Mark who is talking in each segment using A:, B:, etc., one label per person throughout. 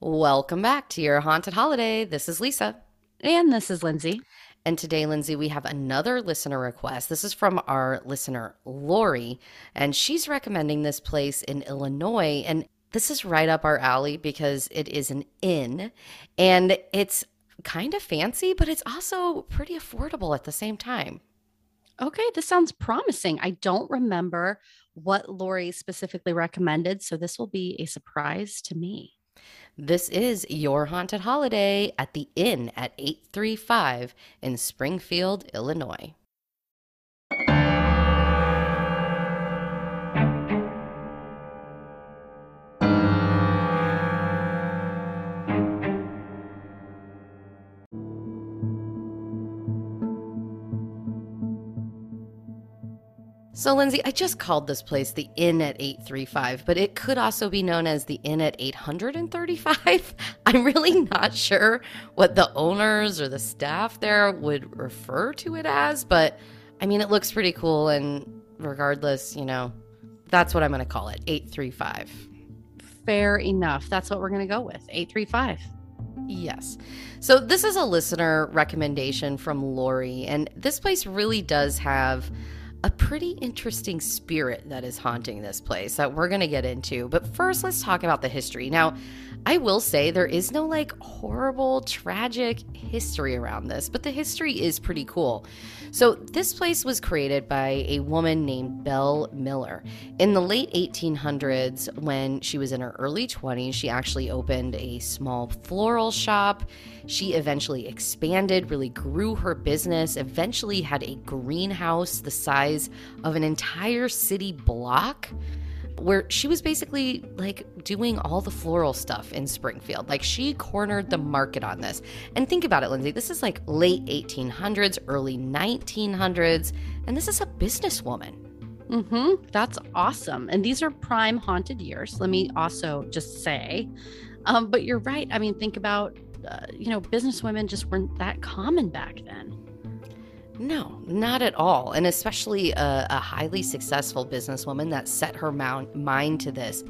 A: Welcome back to your haunted holiday. This is Lisa.
B: And this is Lindsay.
A: And today, Lindsay, we have another listener request. This is from our listener, Lori, and she's recommending this place in Illinois. And this is right up our alley because it is an inn and it's kind of fancy, but it's also pretty affordable at the same time.
B: Okay, this sounds promising. I don't remember what Lori specifically recommended, so this will be a surprise to me.
A: This is Your Haunted Holiday at the Inn at 835 in Springfield, Illinois. So, Lindsay, I just called this place the Inn at 835, but it could also be known as the Inn at 835. I'm really not sure what the owners or the staff there would refer to it as, but I mean, it looks pretty cool. And regardless, you know, that's what I'm going to call it 835.
B: Fair enough. That's what we're going to go with 835.
A: Yes. So, this is a listener recommendation from Lori, and this place really does have a pretty interesting spirit that is haunting this place that we're going to get into. But first, let's talk about the history. Now, I will say there is no like horrible, tragic history around this, but the history is pretty cool. So, this place was created by a woman named Belle Miller. In the late 1800s, when she was in her early 20s, she actually opened a small floral shop. She eventually expanded, really grew her business, eventually had a greenhouse the size of an entire city block where she was basically like doing all the floral stuff in Springfield. Like she cornered the market on this. And think about it, Lindsay. This is like late 1800s, early 1900s, and this is a businesswoman.
B: Mm-hmm. That's awesome. And these are prime haunted years. Let me also just say. Um, but you're right. I mean, think about, uh, you know, businesswomen just weren't that common back then.
A: No, not at all. And especially a, a highly successful businesswoman that set her mount, mind to this.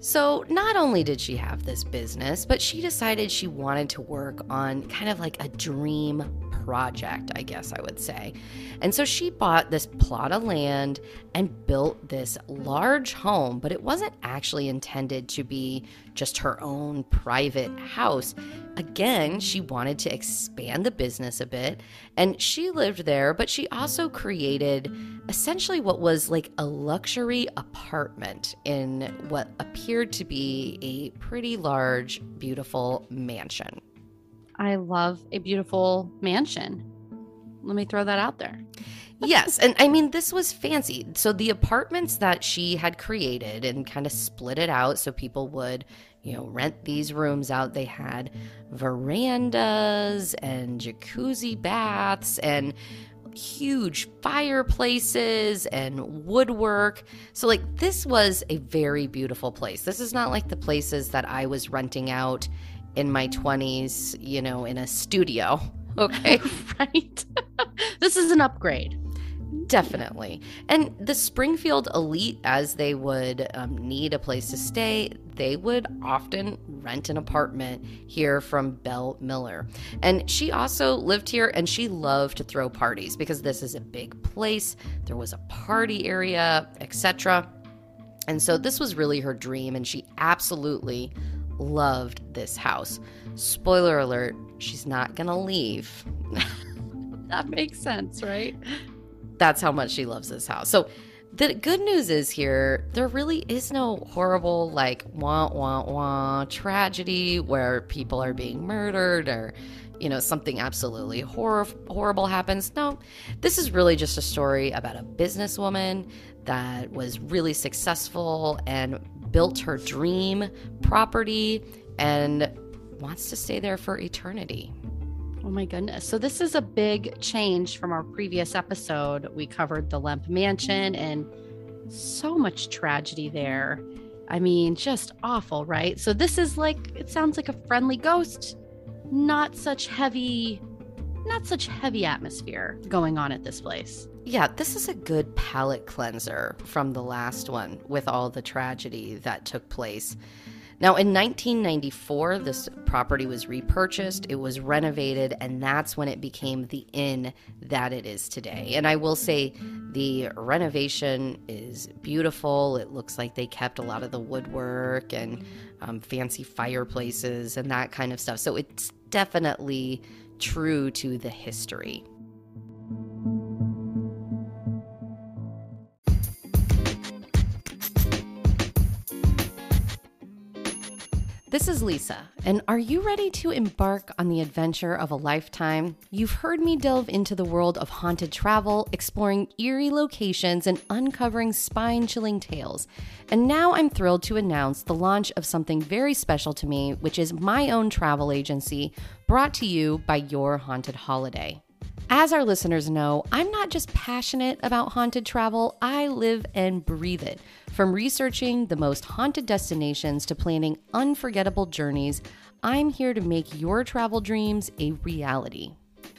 A: So, not only did she have this business, but she decided she wanted to work on kind of like a dream project, I guess I would say. And so she bought this plot of land and built this large home, but it wasn't actually intended to be just her own private house. Again, she wanted to expand the business a bit, and she lived there, but she also created essentially what was like a luxury apartment in what appeared to be a pretty large, beautiful mansion.
B: I love a beautiful mansion. Let me throw that out there.
A: yes. And I mean, this was fancy. So the apartments that she had created and kind of split it out so people would, you know, rent these rooms out. They had verandas and jacuzzi baths and huge fireplaces and woodwork. So, like, this was a very beautiful place. This is not like the places that I was renting out in my 20s, you know, in a studio. Okay.
B: right. this is an upgrade.
A: Definitely. And the Springfield elite, as they would um, need a place to stay, they would often rent an apartment here from Belle Miller. And she also lived here and she loved to throw parties because this is a big place. There was a party area, etc. And so this was really her dream, and she absolutely loved this house. Spoiler alert, she's not going to leave.
B: that makes sense, right?
A: That's how much she loves this house. So, the good news is here, there really is no horrible, like, wah, wah, wah tragedy where people are being murdered or, you know, something absolutely hor- horrible happens. No, this is really just a story about a businesswoman that was really successful and built her dream property and wants to stay there for eternity.
B: Oh my goodness. So, this is a big change from our previous episode. We covered the Lemp Mansion and so much tragedy there. I mean, just awful, right? So, this is like, it sounds like a friendly ghost, not such heavy, not such heavy atmosphere going on at this place.
A: Yeah, this is a good palate cleanser from the last one with all the tragedy that took place. Now, in 1994, this property was repurchased, it was renovated, and that's when it became the inn that it is today. And I will say the renovation is beautiful. It looks like they kept a lot of the woodwork and um, fancy fireplaces and that kind of stuff. So it's definitely true to the history. This is Lisa, and are you ready to embark on the adventure of a lifetime? You've heard me delve into the world of haunted travel, exploring eerie locations, and uncovering spine chilling tales. And now I'm thrilled to announce the launch of something very special to me, which is my own travel agency brought to you by Your Haunted Holiday. As our listeners know, I'm not just passionate about haunted travel, I live and breathe it. From researching the most haunted destinations to planning unforgettable journeys, I'm here to make your travel dreams a reality.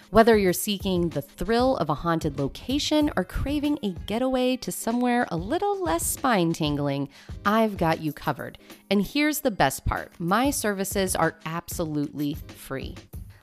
A: Whether you're seeking the thrill of a haunted location or craving a getaway to somewhere a little less spine tingling, I've got you covered. And here's the best part my services are absolutely free.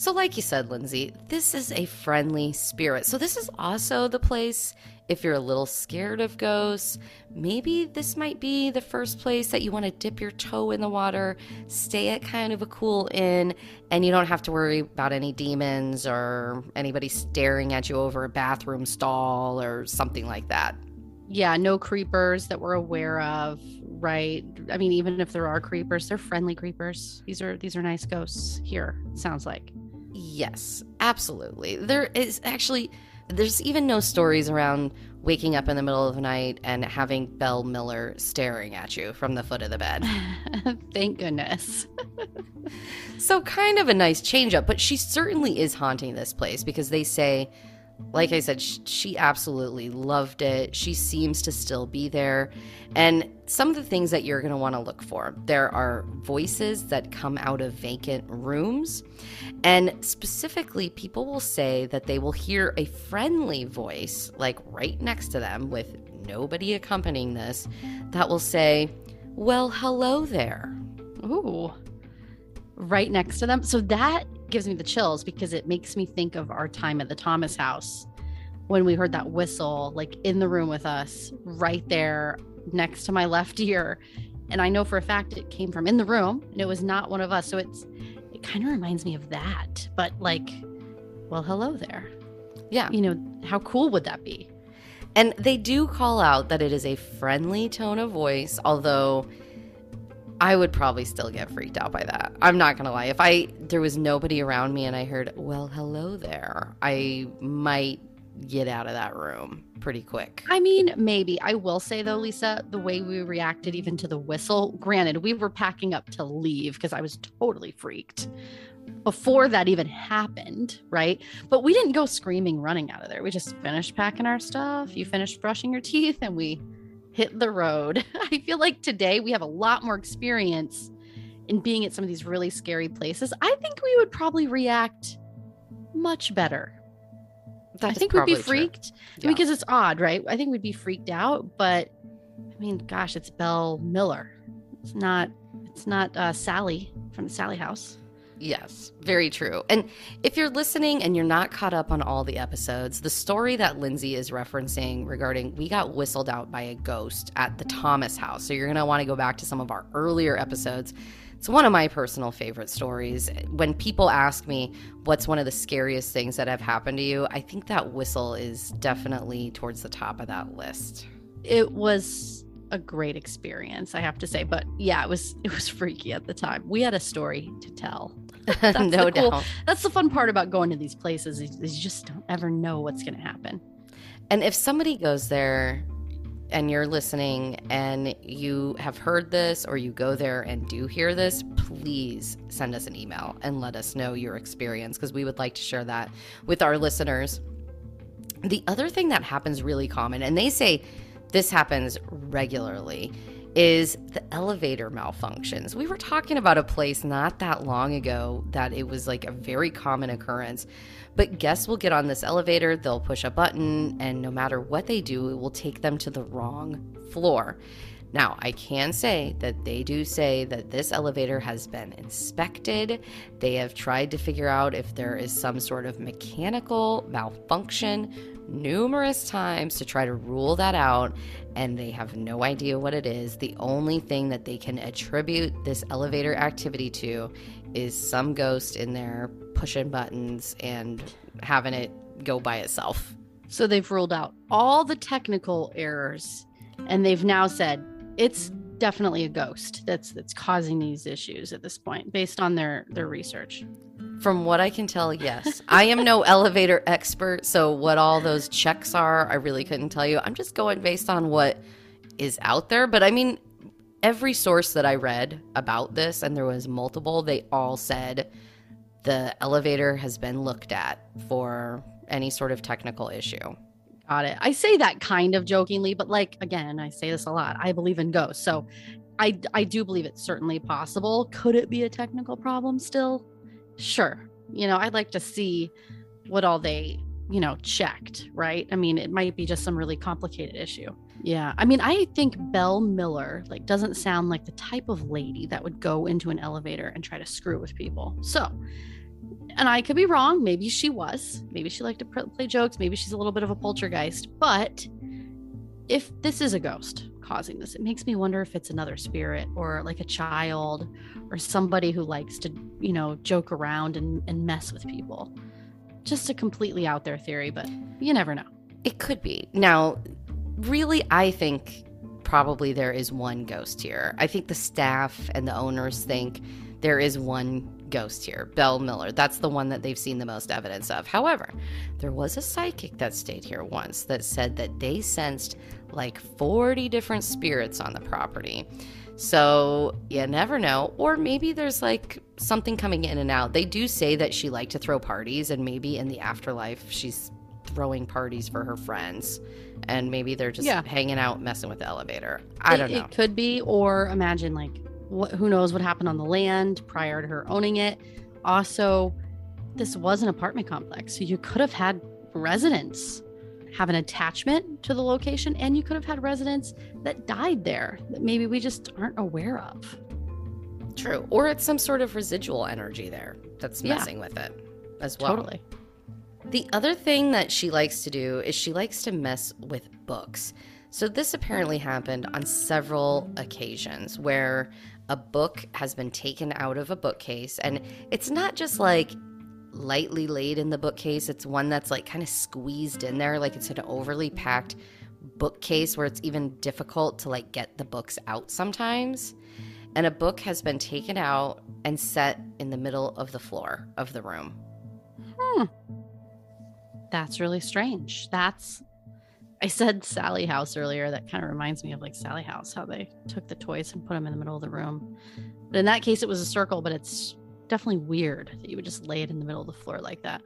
A: So, like you said, Lindsay, this is a friendly spirit. So, this is also the place if you're a little scared of ghosts. Maybe this might be the first place that you want to dip your toe in the water, stay at kind of a cool inn, and you don't have to worry about any demons or anybody staring at you over a bathroom stall or something like that.
B: Yeah, no creepers that we're aware of, right? I mean, even if there are creepers, they're friendly creepers. These are these are nice ghosts here. Sounds like.
A: Yes, absolutely. There is actually there's even no stories around waking up in the middle of the night and having Belle Miller staring at you from the foot of the bed.
B: Thank goodness.
A: so kind of a nice change up, but she certainly is haunting this place because they say like I said, she absolutely loved it. She seems to still be there. And some of the things that you're going to want to look for there are voices that come out of vacant rooms. And specifically, people will say that they will hear a friendly voice, like right next to them, with nobody accompanying this, that will say, Well, hello there.
B: Ooh, right next to them. So that gives me the chills because it makes me think of our time at the Thomas house when we heard that whistle, like in the room with us, right there next to my left ear. And I know for a fact it came from in the room and it was not one of us. So it's, it kind of reminds me of that, but like, well, hello there.
A: Yeah.
B: You know, how cool would that be?
A: And they do call out that it is a friendly tone of voice, although I would probably still get freaked out by that. I'm not gonna lie. If I there was nobody around me and I heard, "Well, hello there," I might get out of that room pretty quick.
B: I mean, maybe. I will say though, Lisa, the way we reacted even to the whistle, granted, we were packing up to leave because I was totally freaked before that even happened, right? But we didn't go screaming running out of there. We just finished packing our stuff. You finished brushing your teeth and we hit the road. I feel like today we have a lot more experience in being at some of these really scary places. I think we would probably react much better. That I think we'd be freaked yeah. because it's odd, right? I think we'd be freaked out, but I mean, gosh, it's Belle Miller. It's not. It's not uh, Sallie from the Sallie House.
A: Yes, very true. And if you're listening and you're not caught up on all the episodes, the story that Lindsay is referencing regarding we got whistled out by a ghost at the Thomas house. So you're going to want to go back to some of our earlier episodes. It's one of my personal favorite stories. When people ask me what's one of the scariest things that have happened to you, I think that whistle is definitely towards the top of that list.
B: It was a great experience, I have to say. But yeah, it was it was freaky at the time. We had a story to tell.
A: no cool, doubt.
B: That's the fun part about going to these places is, is you just don't ever know what's going to happen.
A: And if somebody goes there and you're listening and you have heard this or you go there and do hear this, please send us an email and let us know your experience because we would like to share that with our listeners. The other thing that happens really common, and they say this happens regularly, is the elevator malfunctions. We were talking about a place not that long ago that it was like a very common occurrence. But guests will get on this elevator, they'll push a button, and no matter what they do, it will take them to the wrong floor. Now, I can say that they do say that this elevator has been inspected. They have tried to figure out if there is some sort of mechanical malfunction numerous times to try to rule that out, and they have no idea what it is. The only thing that they can attribute this elevator activity to is some ghost in there pushing buttons and having it go by itself.
B: So they've ruled out all the technical errors and they've now said it's definitely a ghost that's that's causing these issues at this point based on their their research.
A: From what I can tell, yes. I am no elevator expert, so what all those checks are, I really couldn't tell you. I'm just going based on what is out there, but I mean every source that I read about this and there was multiple, they all said the elevator has been looked at for any sort of technical issue.
B: Got it. I say that kind of jokingly, but like again, I say this a lot. I believe in ghosts. So I I do believe it's certainly possible. Could it be a technical problem still? Sure. You know, I'd like to see what all they, you know, checked, right? I mean, it might be just some really complicated issue. Yeah. I mean, I think Belle Miller like doesn't sound like the type of lady that would go into an elevator and try to screw with people. So, and I could be wrong. Maybe she was. Maybe she liked to play jokes. Maybe she's a little bit of a poltergeist. But if this is a ghost causing this, it makes me wonder if it's another spirit or like a child or somebody who likes to, you know, joke around and, and mess with people. Just a completely out there theory, but you never know.
A: It could be. Now, really, I think probably there is one ghost here. I think the staff and the owners think there is one ghost here, Belle Miller. That's the one that they've seen the most evidence of. However, there was a psychic that stayed here once that said that they sensed like 40 different spirits on the property. So you never know. Or maybe there's like something coming in and out. They do say that she liked to throw parties, and maybe in the afterlife, she's throwing parties for her friends. And maybe they're just yeah. hanging out, messing with the elevator. I
B: it,
A: don't know.
B: It could be. Or imagine like what, who knows what happened on the land prior to her owning it. Also, this was an apartment complex, so you could have had residents have an attachment to the location, and you could have had residents that died there that maybe we just aren't aware of.
A: True. Or it's some sort of residual energy there that's messing yeah. with it as well.
B: Totally.
A: The other thing that she likes to do is she likes to mess with books. So, this apparently happened on several occasions where a book has been taken out of a bookcase. And it's not just like lightly laid in the bookcase, it's one that's like kind of squeezed in there, like it's an overly packed bookcase where it's even difficult to like get the books out sometimes. And a book has been taken out and set in the middle of the floor of the room.
B: Hmm. That's really strange. That's I said Sallie House earlier. That kind of reminds me of like Sallie House, how they took the toys and put them in the middle of the room. But in that case, it was a circle, but it's definitely weird that you would just lay it in the middle of the floor like that.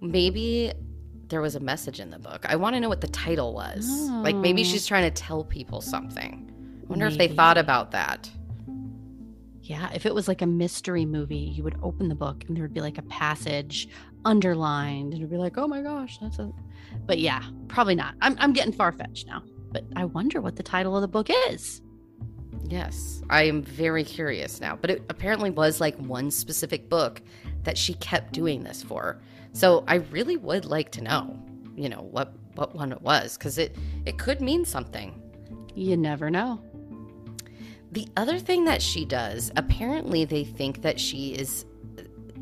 A: Maybe there was a message in the book. I want to know what the title was. Oh. Like maybe oh. she's trying to tell people something. I wonder maybe. if they thought about that.
B: Yeah, if it was like a mystery movie, you would open the book and there would be like a passage underlined and it'd be like, oh my gosh, that's a but yeah, probably not. I'm, I'm getting far fetched now, but I wonder what the title of the book is.
A: Yes, I am very curious now. But it apparently was like one specific book that she kept doing this for. So I really would like to know, you know, what what one it was because it it could mean something.
B: You never know.
A: The other thing that she does, apparently they think that she is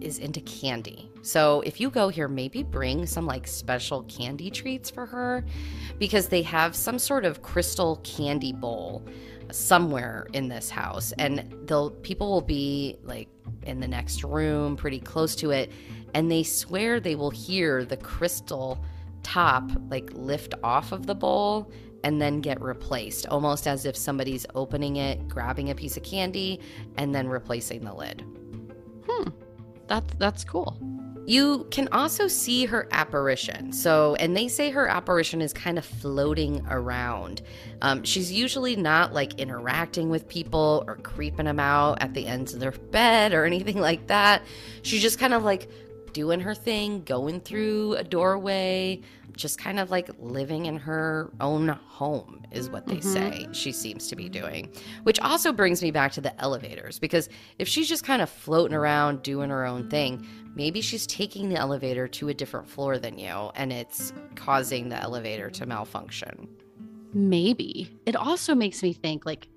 A: is into candy. So if you go here, maybe bring some like special candy treats for her because they have some sort of crystal candy bowl somewhere in this house and they'll people will be like in the next room pretty close to it and they swear they will hear the crystal top like lift off of the bowl and then get replaced, almost as if somebody's opening it, grabbing a piece of candy, and then replacing the lid.
B: Hmm. That's that's cool.
A: You can also see her apparition. So, and they say her apparition is kind of floating around. Um, she's usually not like interacting with people or creeping them out at the ends of their bed or anything like that. She's just kind of like doing her thing, going through a doorway, just kind of like living in her own home, is what they mm-hmm. say she seems to be doing. Which also brings me back to the elevators, because if she's just kind of floating around doing her own thing, maybe she's taking the elevator to a different floor than you and it's causing the elevator to malfunction.
B: Maybe. It also makes me think like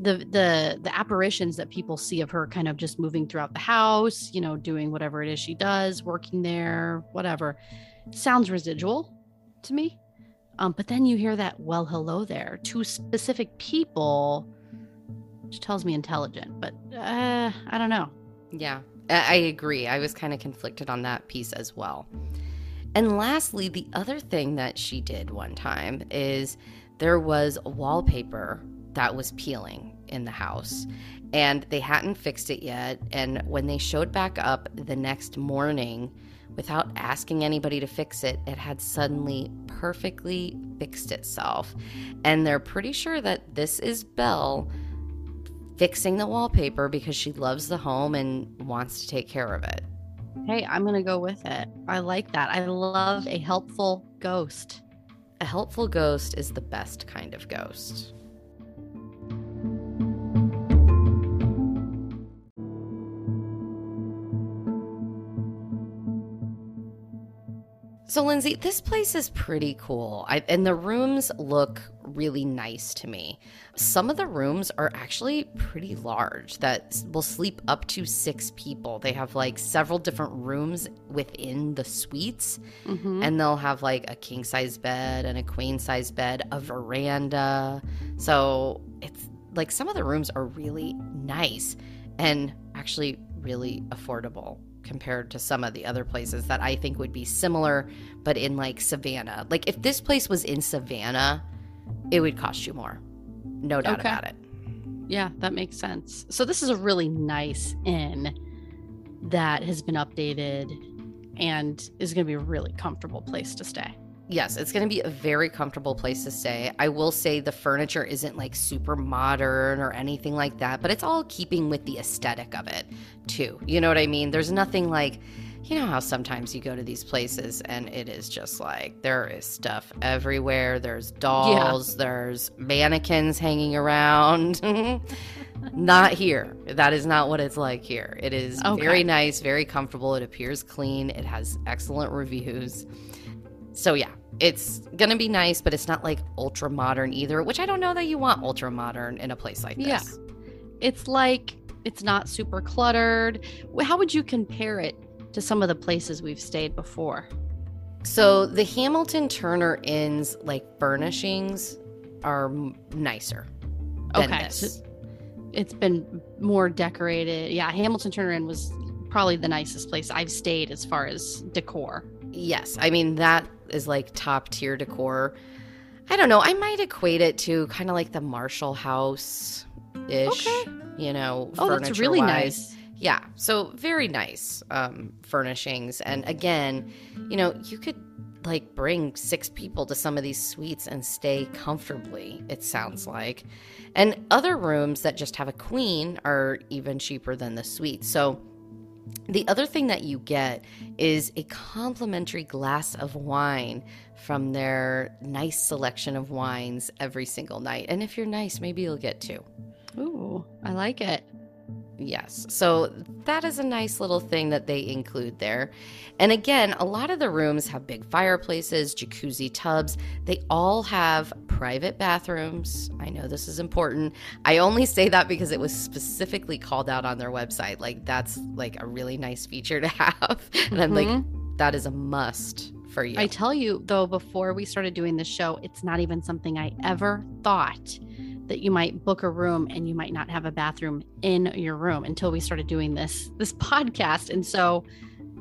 B: the the the apparitions that people see of her kind of just moving throughout the house, you know, doing whatever it is she does, working there, whatever sounds residual to me. Um, but then you hear that, well, hello there, to specific people, which tells me intelligent, but uh, I don't know.
A: Yeah, I agree. I was kind of conflicted on that piece as well. And lastly, the other thing that she did one time is there was wallpaper that was peeling in the house and they hadn't fixed it yet. And when they showed back up the next morning, without asking anybody to fix it, it had suddenly perfectly fixed itself. And they're pretty sure that this is Belle fixing the wallpaper because she loves the home and wants to take care of it.
B: Hey, I'm going to go with it. I like that. I love a helpful ghost.
A: A helpful ghost is the best kind of ghost. So, Lindsay, this place is pretty cool. I, and the rooms look really nice to me. Some of the rooms are actually pretty large that will sleep up to six people. They have like several different rooms within the suites, mm-hmm. and they'll have like a king size bed and a queen size bed, a veranda. So, it's like some of the rooms are really nice and actually really affordable compared to some of the other places that I think would be similar, but in like Savannah. Like if this place was in Savannah, it would cost you more. No doubt okay. about it.
B: Yeah, that makes sense. So this is a really nice inn that has been updated and is going to be a really comfortable place to stay
A: yes, it's going to be a very comfortable place to stay. I will say the furniture isn't like super modern or anything like that, but it's all keeping with the aesthetic of it, too. You know what I mean? There's nothing like, you know how sometimes you go to these places and it is just like there is stuff everywhere. There's dolls, yeah. there's mannequins hanging around. not here. That is not what it's like here. It is okay. very nice, very comfortable. It appears clean. It has excellent reviews. So yeah, it's gonna be nice, but it's not like ultra modern either, which I don't know that you want ultra modern in a place like this. Yeah.
B: It's like it's not super cluttered. How would you compare it to some of the places we've stayed before?
A: So the Hamilton Turner Inn's like furnishings are nicer. okay. So
B: it's been more decorated. Yeah, Hamilton Turner Inn was probably the nicest place I've stayed as far as decor.
A: Yes. I mean that is like top tier decor. I don't know. I might equate it to kind of like the Marshall House ish, okay. you know,
B: oh, that's really nice.
A: Yeah. So very nice um, furnishings. And again, you know, you could like bring six people to some of these suites and stay comfortably, it sounds like. And other rooms that just have a queen are even cheaper than the suite. So the other thing that you get is a complimentary glass of wine from their nice selection of wines every single night. And if you're nice, maybe you'll get two.
B: Ooh, I like it.
A: Yes. So that is a nice little thing that they include there. And again, a lot of the rooms have big fireplaces, jacuzzi tubs. They all have private bathrooms. I know this is important. I only say that because it was specifically called out on their website. Like that's like a really nice feature to have. and I'm like mm-hmm. that is a must for you.
B: I tell you though before we started doing the show, it's not even something I ever thought that you might book a room and you might not have a bathroom in your room until we started doing this this podcast and so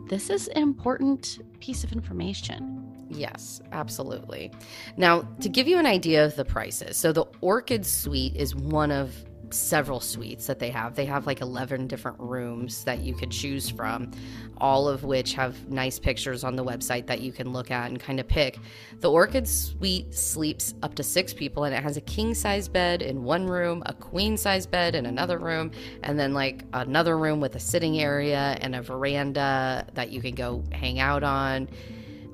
B: this is an important piece of information
A: Yes, absolutely. Now, to give you an idea of the prices, so the Orchid Suite is one of several suites that they have. They have like 11 different rooms that you could choose from, all of which have nice pictures on the website that you can look at and kind of pick. The Orchid Suite sleeps up to six people and it has a king size bed in one room, a queen size bed in another room, and then like another room with a sitting area and a veranda that you can go hang out on.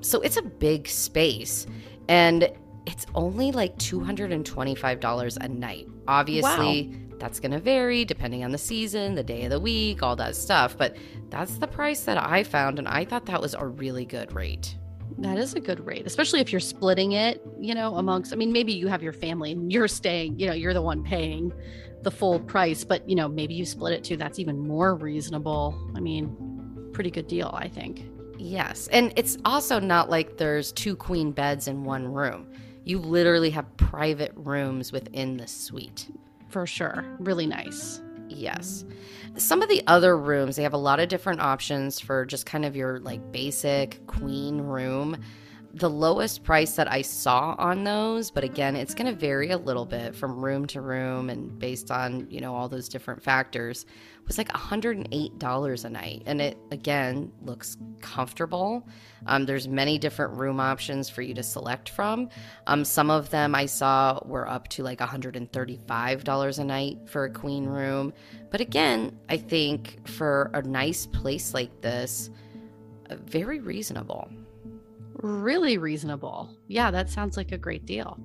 A: So it's a big space. And it's only like $225 a night. Obviously, wow that's going to vary depending on the season, the day of the week, all that stuff. But that's the price that I found. And I thought that was a really good rate.
B: That is a good rate, especially if you're splitting it, you know, amongst, I mean, maybe you have your family and you're staying, you know, you're the one paying the full price, but, you know, maybe you split it too. That's even more reasonable. I mean, pretty good deal, I think.
A: Yes. And it's also not like there's two queen beds in one room. You literally have private rooms within the suite
B: for sure. Really nice.
A: Yes. Some of the other rooms, they have a lot of different options for just kind of your like basic queen room the lowest price that I saw on those, but again, it's going to vary a little bit from room to room and based on, you know, all those different factors, was like $108 a night. And it, again, looks comfortable. Um, there's many different room options for you to select from. Um, some of them I saw were up to like $135 a night for a queen room. But again, I think for a nice place like this, uh, very reasonable.
B: Really reasonable. Yeah, that sounds like a great deal.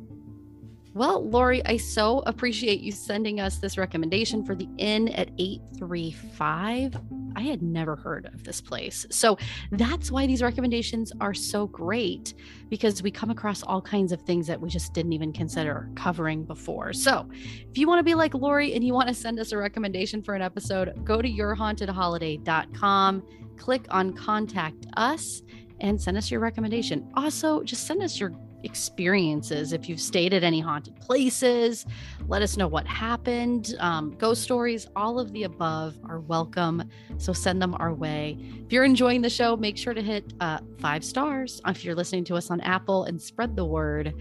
B: Well, Lori, I so appreciate you sending us this recommendation for the inn at 835. I had never heard of this place. So that's why these recommendations are so great because we come across all kinds of things that we just didn't even consider covering before. So if you want to be like Lori and you want to send us a recommendation for an episode, go to yourhauntedholiday.com, click on contact us and send us your recommendation. Also, just send us your experiences. If you've stayed at any haunted places, let us know what happened. Um, ghost stories, all of the above are welcome. So send them our way. If you're enjoying the show, make sure to hit uh, five stars if you're listening to us on Apple and spread the word.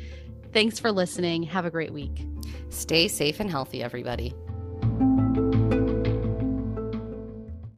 B: Thanks for listening. Have a great week.
A: Stay safe and healthy, everybody.